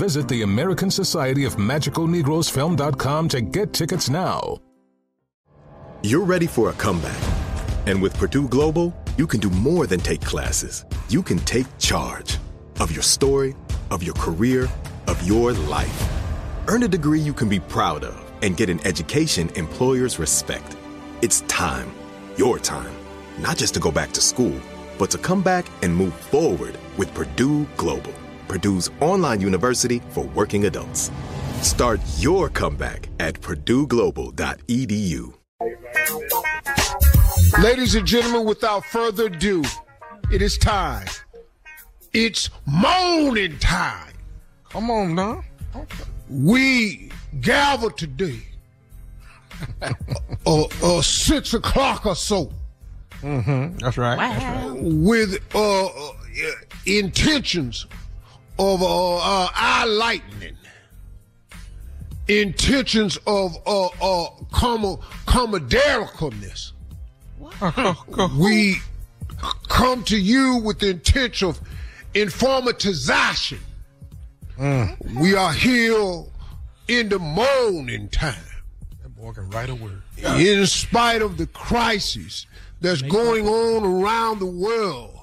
Visit the American Society of Magical Negroes Film.com to get tickets now. You're ready for a comeback. And with Purdue Global, you can do more than take classes. You can take charge of your story, of your career, of your life. Earn a degree you can be proud of and get an education employers respect. It's time, your time, not just to go back to school, but to come back and move forward with Purdue Global, Purdue's online university for working adults. Start your comeback at purdueglobal.edu. Ladies and gentlemen, without further ado, it is time. It's moaning time. Come on now. We gather today, uh, uh, six o'clock or so, Mm-hmm. That's right. That's right. with uh, uh, intentions of uh, uh, eye lightning, intentions of uh, uh, com-. We come to you with the intent of informatization. We are here in the morning time. That boy can write a word. In spite of the crisis that's going on around the world,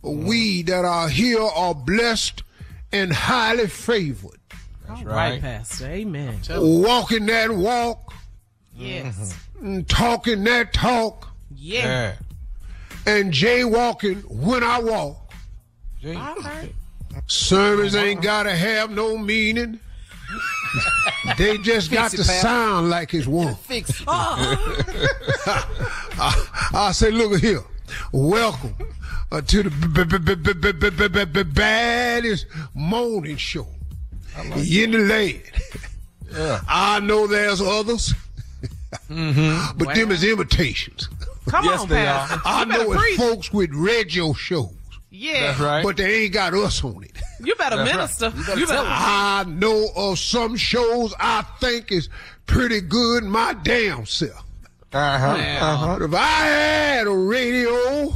we that are here are blessed and highly favored. That's Right, right. Pastor. Amen. Walking that walk, Yes. and talking that talk, Yeah. Yeah. and jaywalking when I walk. Gee. All right. Sermons ain't gotta have no meaning. they just got to sound like it's one. Fix it. Oh, I, I say, look here. Welcome uh, to the baddest morning show in the land. I know there's others, mm-hmm. but them is imitations. Come on, they Pat. I know it's preach. folks with radio shows. Yeah, right. But they ain't got us on it. You better minister. You better I know of some shows I think is pretty good. My damn self. Uh-huh. Wow. Uh-huh. If I had a radio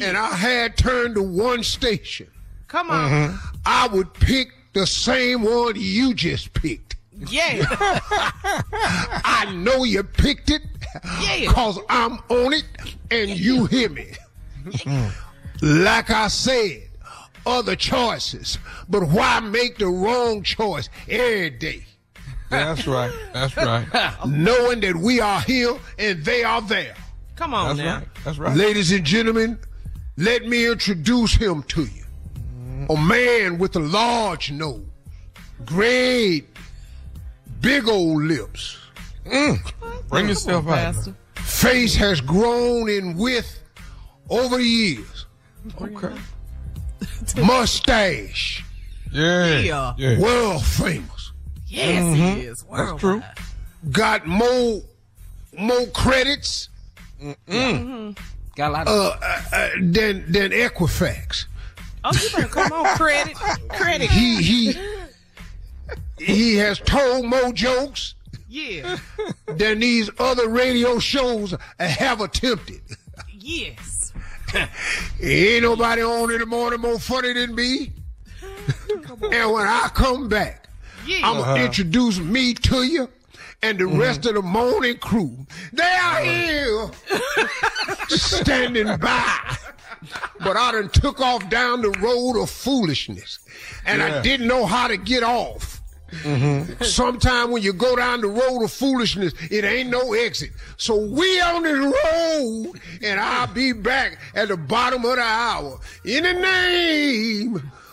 and I had turned to one station, Come on. I would pick the same one you just picked. Yeah. I know you picked it Yeah. because I'm on it and you hear me. like I said, other choices, but why make the wrong choice every day? That's right. That's right. Knowing that we are here and they are there. Come on That's now. right. That's right. Ladies and gentlemen, let me introduce him to you. A man with a large nose, great, big old lips. Mm. Bring yourself out. Pastor. Face has grown in width over the years. Okay. Mustache, Yeah. Yeah. Yeah. world famous. Yes, he is. That's true. Got more, more credits Got a lot of. uh, uh, uh, than than Equifax. oh, you better come on. Credit. Credit. He he he has told more jokes Yeah. than these other radio shows have attempted. Yes. Ain't nobody on in the morning more funny than me. and when I come back, Yeah. I'm gonna uh-huh. introduce me to you and the mm-hmm. rest of the morning crew. They are here standing by. But I done took off down the road of foolishness. And I didn't know how to get off. Mm-hmm. Sometime when you go down the road of foolishness, it ain't no exit. So we on the road, and I'll be back at the bottom of the hour. In the name